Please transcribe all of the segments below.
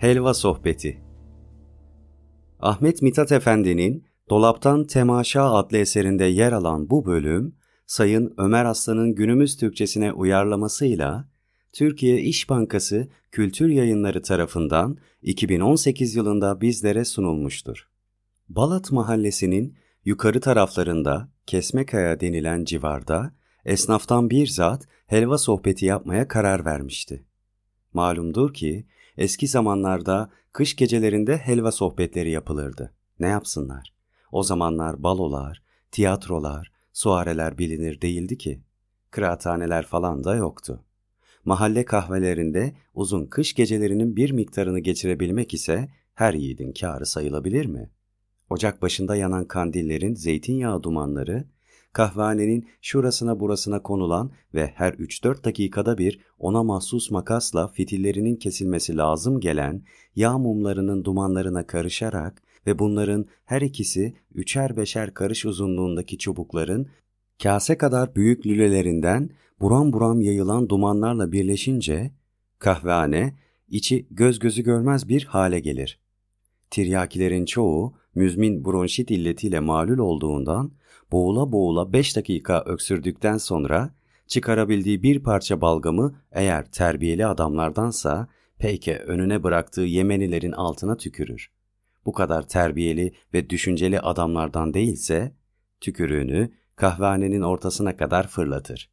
Helva Sohbeti Ahmet Mithat Efendi'nin Dolaptan Temaşa adlı eserinde yer alan bu bölüm, Sayın Ömer Aslan'ın günümüz Türkçesine uyarlamasıyla Türkiye İş Bankası Kültür Yayınları tarafından 2018 yılında bizlere sunulmuştur. Balat Mahallesi'nin yukarı taraflarında Kesmekaya denilen civarda esnaftan bir zat helva sohbeti yapmaya karar vermişti. Malumdur ki eski zamanlarda kış gecelerinde helva sohbetleri yapılırdı. Ne yapsınlar? O zamanlar balolar, tiyatrolar, suareler bilinir değildi ki. Kıraathaneler falan da yoktu. Mahalle kahvelerinde uzun kış gecelerinin bir miktarını geçirebilmek ise her yiğidin kârı sayılabilir mi? Ocak başında yanan kandillerin zeytinyağı dumanları, kahvehanenin şurasına burasına konulan ve her 3-4 dakikada bir ona mahsus makasla fitillerinin kesilmesi lazım gelen yağ mumlarının dumanlarına karışarak ve bunların her ikisi üçer beşer karış uzunluğundaki çubukların kase kadar büyük lülelerinden buram buram yayılan dumanlarla birleşince kahvehane içi göz gözü görmez bir hale gelir. Tiryakilerin çoğu müzmin bronşit illetiyle malul olduğundan boğula boğula 5 dakika öksürdükten sonra çıkarabildiği bir parça balgamı eğer terbiyeli adamlardansa peyke önüne bıraktığı Yemenilerin altına tükürür. Bu kadar terbiyeli ve düşünceli adamlardan değilse tükürüğünü kahvehanenin ortasına kadar fırlatır.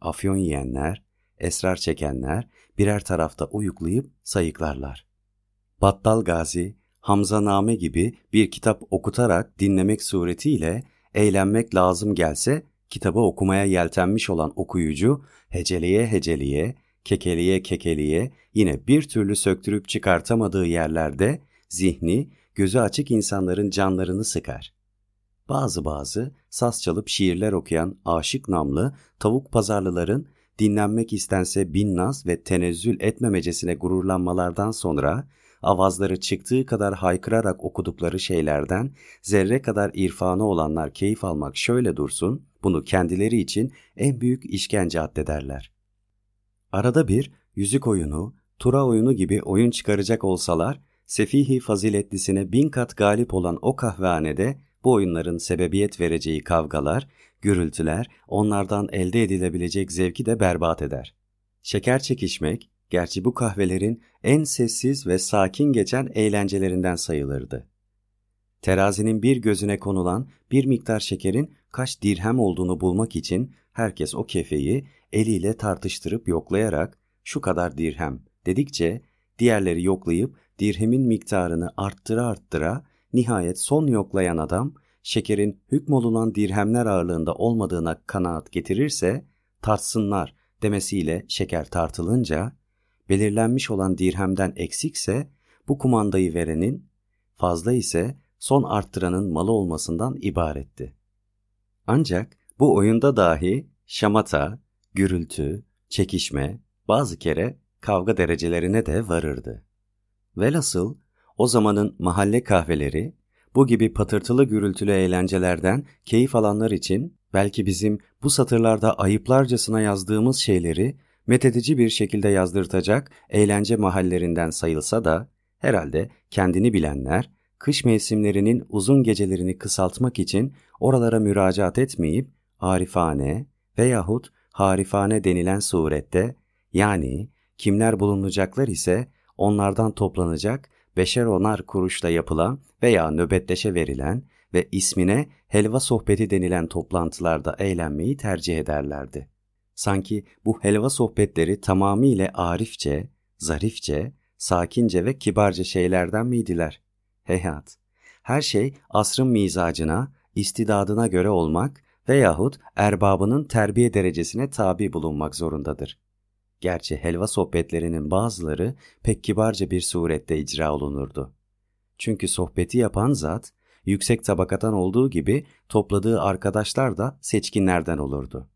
Afyon yiyenler, esrar çekenler birer tarafta uyuklayıp sayıklarlar. Battal Gazi, Hamza Name gibi bir kitap okutarak dinlemek suretiyle eğlenmek lazım gelse kitabı okumaya yeltenmiş olan okuyucu heceleye heceleye, kekeleye kekeleye yine bir türlü söktürüp çıkartamadığı yerlerde zihni, gözü açık insanların canlarını sıkar. Bazı bazı saz çalıp şiirler okuyan aşık namlı tavuk pazarlıların dinlenmek istense bin naz ve tenezzül etmemecesine gururlanmalardan sonra avazları çıktığı kadar haykırarak okudukları şeylerden zerre kadar irfanı olanlar keyif almak şöyle dursun, bunu kendileri için en büyük işkence addederler. Arada bir yüzük oyunu, tura oyunu gibi oyun çıkaracak olsalar, sefihi faziletlisine bin kat galip olan o kahvehanede bu oyunların sebebiyet vereceği kavgalar, gürültüler onlardan elde edilebilecek zevki de berbat eder. Şeker çekişmek, gerçi bu kahvelerin en sessiz ve sakin geçen eğlencelerinden sayılırdı. Terazinin bir gözüne konulan bir miktar şekerin kaç dirhem olduğunu bulmak için herkes o kefeyi eliyle tartıştırıp yoklayarak şu kadar dirhem dedikçe diğerleri yoklayıp dirhemin miktarını arttıra arttıra nihayet son yoklayan adam şekerin hükmolunan dirhemler ağırlığında olmadığına kanaat getirirse tartsınlar demesiyle şeker tartılınca belirlenmiş olan dirhemden eksikse bu kumandayı verenin fazla ise son arttıranın malı olmasından ibaretti. Ancak bu oyunda dahi şamata, gürültü, çekişme bazı kere kavga derecelerine de varırdı. Velhasıl o zamanın mahalle kahveleri bu gibi patırtılı gürültülü eğlencelerden keyif alanlar için belki bizim bu satırlarda ayıplarcasına yazdığımız şeyleri methedici bir şekilde yazdırtacak eğlence mahallerinden sayılsa da herhalde kendini bilenler kış mevsimlerinin uzun gecelerini kısaltmak için oralara müracaat etmeyip arifane veyahut harifane denilen surette yani kimler bulunacaklar ise onlardan toplanacak beşer onar kuruşla yapılan veya nöbetleşe verilen ve ismine helva sohbeti denilen toplantılarda eğlenmeyi tercih ederlerdi. Sanki bu helva sohbetleri tamamıyla arifçe, zarifçe, sakince ve kibarca şeylerden miydiler? Heyhat, her şey asrın mizacına, istidadına göre olmak veyahut erbabının terbiye derecesine tabi bulunmak zorundadır. Gerçi helva sohbetlerinin bazıları pek kibarca bir surette icra olunurdu. Çünkü sohbeti yapan zat, yüksek tabakadan olduğu gibi topladığı arkadaşlar da seçkinlerden olurdu.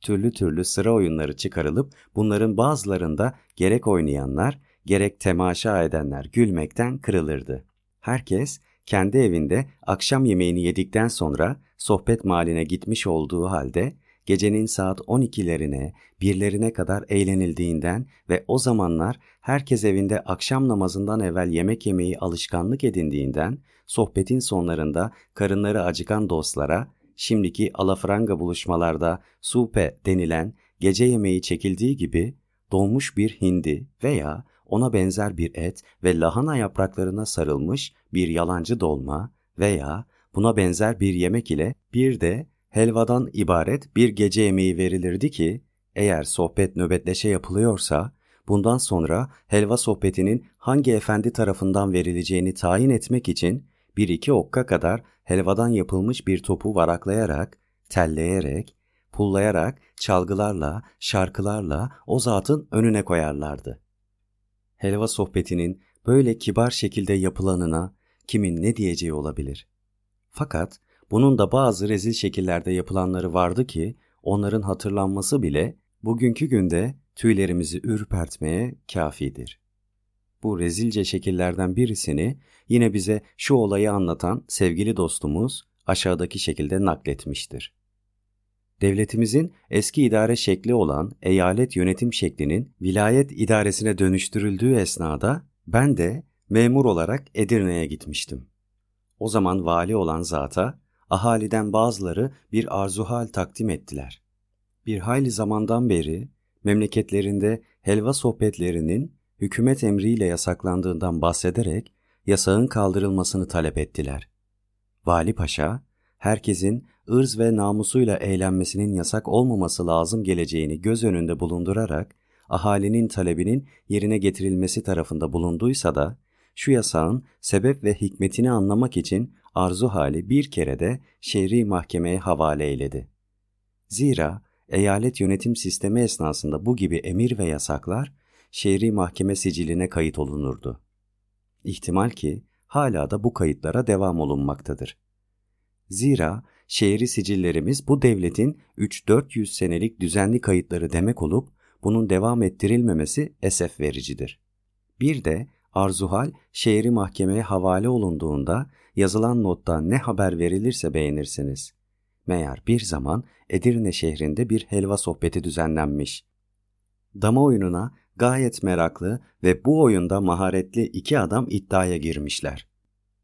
Türlü türlü sıra oyunları çıkarılıp bunların bazılarında gerek oynayanlar gerek temaşa edenler gülmekten kırılırdı. Herkes kendi evinde akşam yemeğini yedikten sonra sohbet maline gitmiş olduğu halde gecenin saat 12'lerine, birlerine kadar eğlenildiğinden ve o zamanlar herkes evinde akşam namazından evvel yemek yemeyi alışkanlık edindiğinden, sohbetin sonlarında karınları acıkan dostlara, şimdiki alafranga buluşmalarda supe denilen gece yemeği çekildiği gibi donmuş bir hindi veya ona benzer bir et ve lahana yapraklarına sarılmış bir yalancı dolma veya buna benzer bir yemek ile bir de helvadan ibaret bir gece yemeği verilirdi ki eğer sohbet nöbetleşe yapılıyorsa bundan sonra helva sohbetinin hangi efendi tarafından verileceğini tayin etmek için bir iki okka kadar helvadan yapılmış bir topu varaklayarak, telleyerek, pullayarak, çalgılarla, şarkılarla o zatın önüne koyarlardı. Helva sohbetinin böyle kibar şekilde yapılanına kimin ne diyeceği olabilir. Fakat bunun da bazı rezil şekillerde yapılanları vardı ki onların hatırlanması bile bugünkü günde tüylerimizi ürpertmeye kafidir. Bu rezilce şekillerden birisini yine bize şu olayı anlatan sevgili dostumuz aşağıdaki şekilde nakletmiştir. Devletimizin eski idare şekli olan eyalet yönetim şeklinin vilayet idaresine dönüştürüldüğü esnada ben de memur olarak Edirne'ye gitmiştim. O zaman vali olan zata ahaliden bazıları bir arzuhal takdim ettiler. Bir hayli zamandan beri memleketlerinde helva sohbetlerinin hükümet emriyle yasaklandığından bahsederek yasağın kaldırılmasını talep ettiler. Vali Paşa, herkesin ırz ve namusuyla eğlenmesinin yasak olmaması lazım geleceğini göz önünde bulundurarak ahalinin talebinin yerine getirilmesi tarafında bulunduysa da şu yasağın sebep ve hikmetini anlamak için arzu hali bir kere de şehri mahkemeye havale eyledi. Zira eyalet yönetim sistemi esnasında bu gibi emir ve yasaklar şehri mahkeme siciline kayıt olunurdu. İhtimal ki hala da bu kayıtlara devam olunmaktadır. Zira şehri sicillerimiz bu devletin 3-400 senelik düzenli kayıtları demek olup bunun devam ettirilmemesi esef vericidir. Bir de arzuhal şehri mahkemeye havale olunduğunda yazılan notta ne haber verilirse beğenirsiniz. Meğer bir zaman Edirne şehrinde bir helva sohbeti düzenlenmiş. Dama oyununa gayet meraklı ve bu oyunda maharetli iki adam iddiaya girmişler.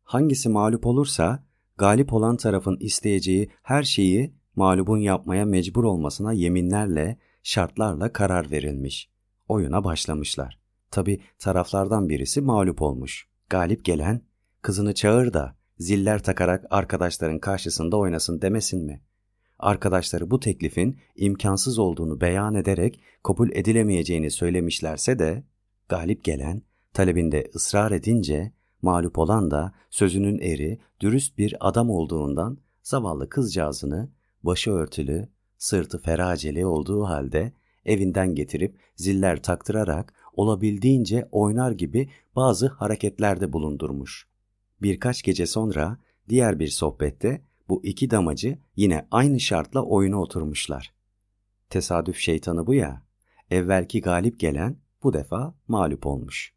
Hangisi mağlup olursa galip olan tarafın isteyeceği her şeyi mağlubun yapmaya mecbur olmasına yeminlerle, şartlarla karar verilmiş. Oyuna başlamışlar. Tabi taraflardan birisi mağlup olmuş. Galip gelen, kızını çağır da ziller takarak arkadaşların karşısında oynasın demesin mi? Arkadaşları bu teklifin imkansız olduğunu beyan ederek kabul edilemeyeceğini söylemişlerse de, galip gelen, talebinde ısrar edince, mağlup olan da sözünün eri, dürüst bir adam olduğundan zavallı kızcağızını başı örtülü, sırtı feraceli olduğu halde evinden getirip ziller taktırarak olabildiğince oynar gibi bazı hareketlerde bulundurmuş. Birkaç gece sonra diğer bir sohbette bu iki damacı yine aynı şartla oyuna oturmuşlar. Tesadüf şeytanı bu ya, evvelki galip gelen bu defa mağlup olmuş.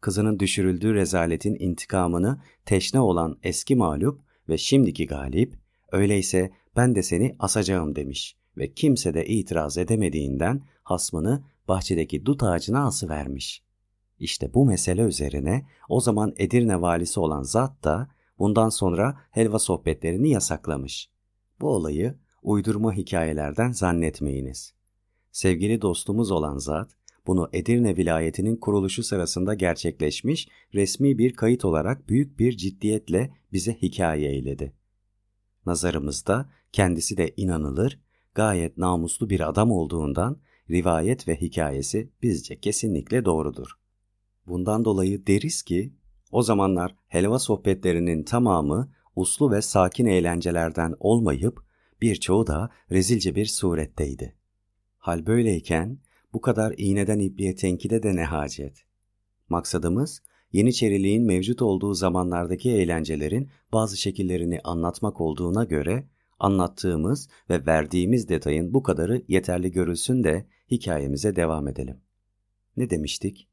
Kızının düşürüldüğü rezaletin intikamını teşne olan eski mağlup ve şimdiki galip, öyleyse ben de seni asacağım demiş ve kimse de itiraz edemediğinden hasmını bahçedeki dut ağacına asıvermiş. İşte bu mesele üzerine o zaman Edirne valisi olan zat da bundan sonra helva sohbetlerini yasaklamış. Bu olayı uydurma hikayelerden zannetmeyiniz. Sevgili dostumuz olan zat, bunu Edirne vilayetinin kuruluşu sırasında gerçekleşmiş resmi bir kayıt olarak büyük bir ciddiyetle bize hikaye eyledi. Nazarımızda kendisi de inanılır, gayet namuslu bir adam olduğundan rivayet ve hikayesi bizce kesinlikle doğrudur. Bundan dolayı deriz ki o zamanlar helva sohbetlerinin tamamı uslu ve sakin eğlencelerden olmayıp birçoğu da rezilce bir suretteydi. Hal böyleyken bu kadar iğneden ipliğe tenkide de ne hacet? Maksadımız Yeniçeriliğin mevcut olduğu zamanlardaki eğlencelerin bazı şekillerini anlatmak olduğuna göre anlattığımız ve verdiğimiz detayın bu kadarı yeterli görülsün de hikayemize devam edelim. Ne demiştik?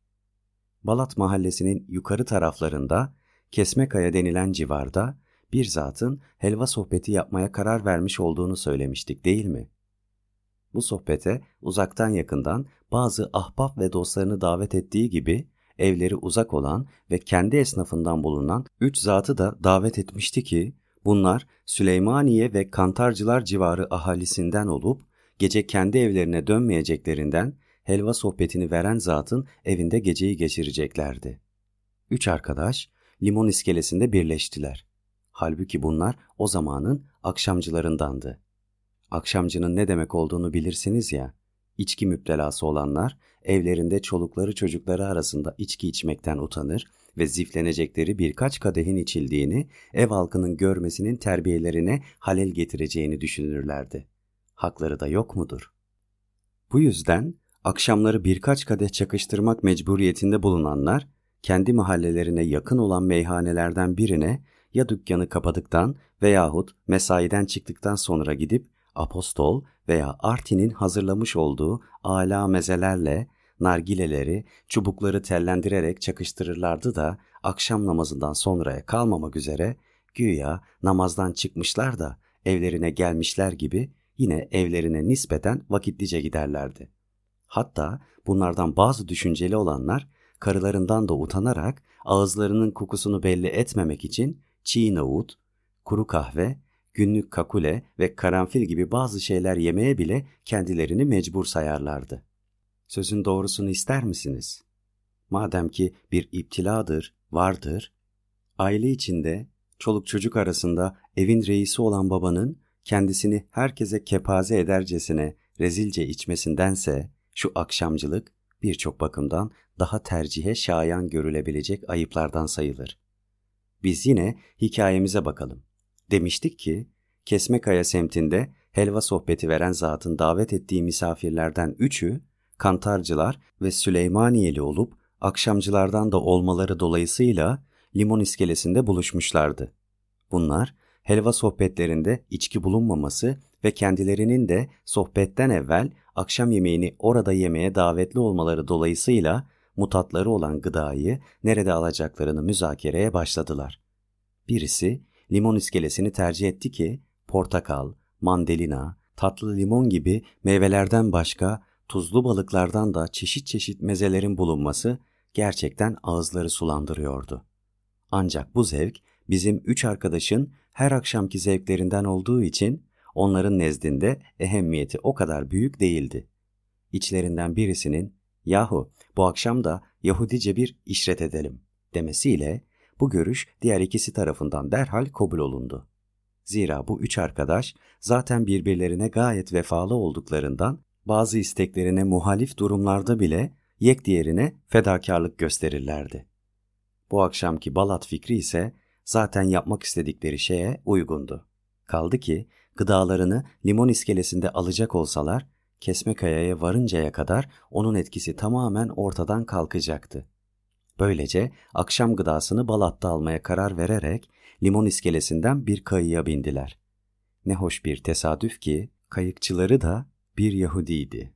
Balat mahallesinin yukarı taraflarında Kesmekaya denilen civarda bir zatın helva sohbeti yapmaya karar vermiş olduğunu söylemiştik değil mi? Bu sohbete uzaktan yakından bazı ahbap ve dostlarını davet ettiği gibi evleri uzak olan ve kendi esnafından bulunan üç zatı da davet etmişti ki bunlar Süleymaniye ve Kantarcılar civarı ahalisinden olup gece kendi evlerine dönmeyeceklerinden helva sohbetini veren zatın evinde geceyi geçireceklerdi. Üç arkadaş limon iskelesinde birleştiler. Halbuki bunlar o zamanın akşamcılarındandı. Akşamcının ne demek olduğunu bilirsiniz ya, içki müptelası olanlar evlerinde çolukları çocukları arasında içki içmekten utanır ve ziflenecekleri birkaç kadehin içildiğini ev halkının görmesinin terbiyelerine halel getireceğini düşünürlerdi. Hakları da yok mudur? Bu yüzden akşamları birkaç kadeh çakıştırmak mecburiyetinde bulunanlar kendi mahallelerine yakın olan meyhanelerden birine ya dükkanı kapadıktan veyahut mesaiden çıktıktan sonra gidip apostol veya artinin hazırlamış olduğu ala mezelerle nargileleri, çubukları tellendirerek çakıştırırlardı da akşam namazından sonraya kalmamak üzere güya namazdan çıkmışlar da evlerine gelmişler gibi yine evlerine nispeten vakitlice giderlerdi. Hatta bunlardan bazı düşünceli olanlar karılarından da utanarak ağızlarının kokusunu belli etmemek için çiğ nohut, kuru kahve, günlük kakule ve karanfil gibi bazı şeyler yemeye bile kendilerini mecbur sayarlardı. Sözün doğrusunu ister misiniz? Madem ki bir iptiladır, vardır, aile içinde, çoluk çocuk arasında evin reisi olan babanın kendisini herkese kepaze edercesine rezilce içmesindense şu akşamcılık birçok bakımdan daha tercihe şayan görülebilecek ayıplardan sayılır. Biz yine hikayemize bakalım. Demiştik ki Kesmekaya semtinde helva sohbeti veren zatın davet ettiği misafirlerden üçü kantarcılar ve Süleymaniyeli olup akşamcılardan da olmaları dolayısıyla limon iskelesinde buluşmuşlardı. Bunlar helva sohbetlerinde içki bulunmaması ve kendilerinin de sohbetten evvel akşam yemeğini orada yemeye davetli olmaları dolayısıyla mutatları olan gıdayı nerede alacaklarını müzakereye başladılar. Birisi limon iskelesini tercih etti ki portakal, mandalina, tatlı limon gibi meyvelerden başka tuzlu balıklardan da çeşit çeşit mezelerin bulunması gerçekten ağızları sulandırıyordu. Ancak bu zevk bizim üç arkadaşın her akşamki zevklerinden olduğu için onların nezdinde ehemmiyeti o kadar büyük değildi. İçlerinden birisinin yahu bu akşam da Yahudice bir işret edelim demesiyle bu görüş diğer ikisi tarafından derhal kabul olundu. Zira bu üç arkadaş zaten birbirlerine gayet vefalı olduklarından bazı isteklerine muhalif durumlarda bile yek diğerine fedakarlık gösterirlerdi. Bu akşamki Balat fikri ise zaten yapmak istedikleri şeye uygundu. Kaldı ki gıdalarını limon iskelesinde alacak olsalar kesme kayaya varıncaya kadar onun etkisi tamamen ortadan kalkacaktı. Böylece akşam gıdasını Balat'ta almaya karar vererek limon iskelesinden bir kayıya bindiler. Ne hoş bir tesadüf ki kayıkçıları da bir Yahudiydi.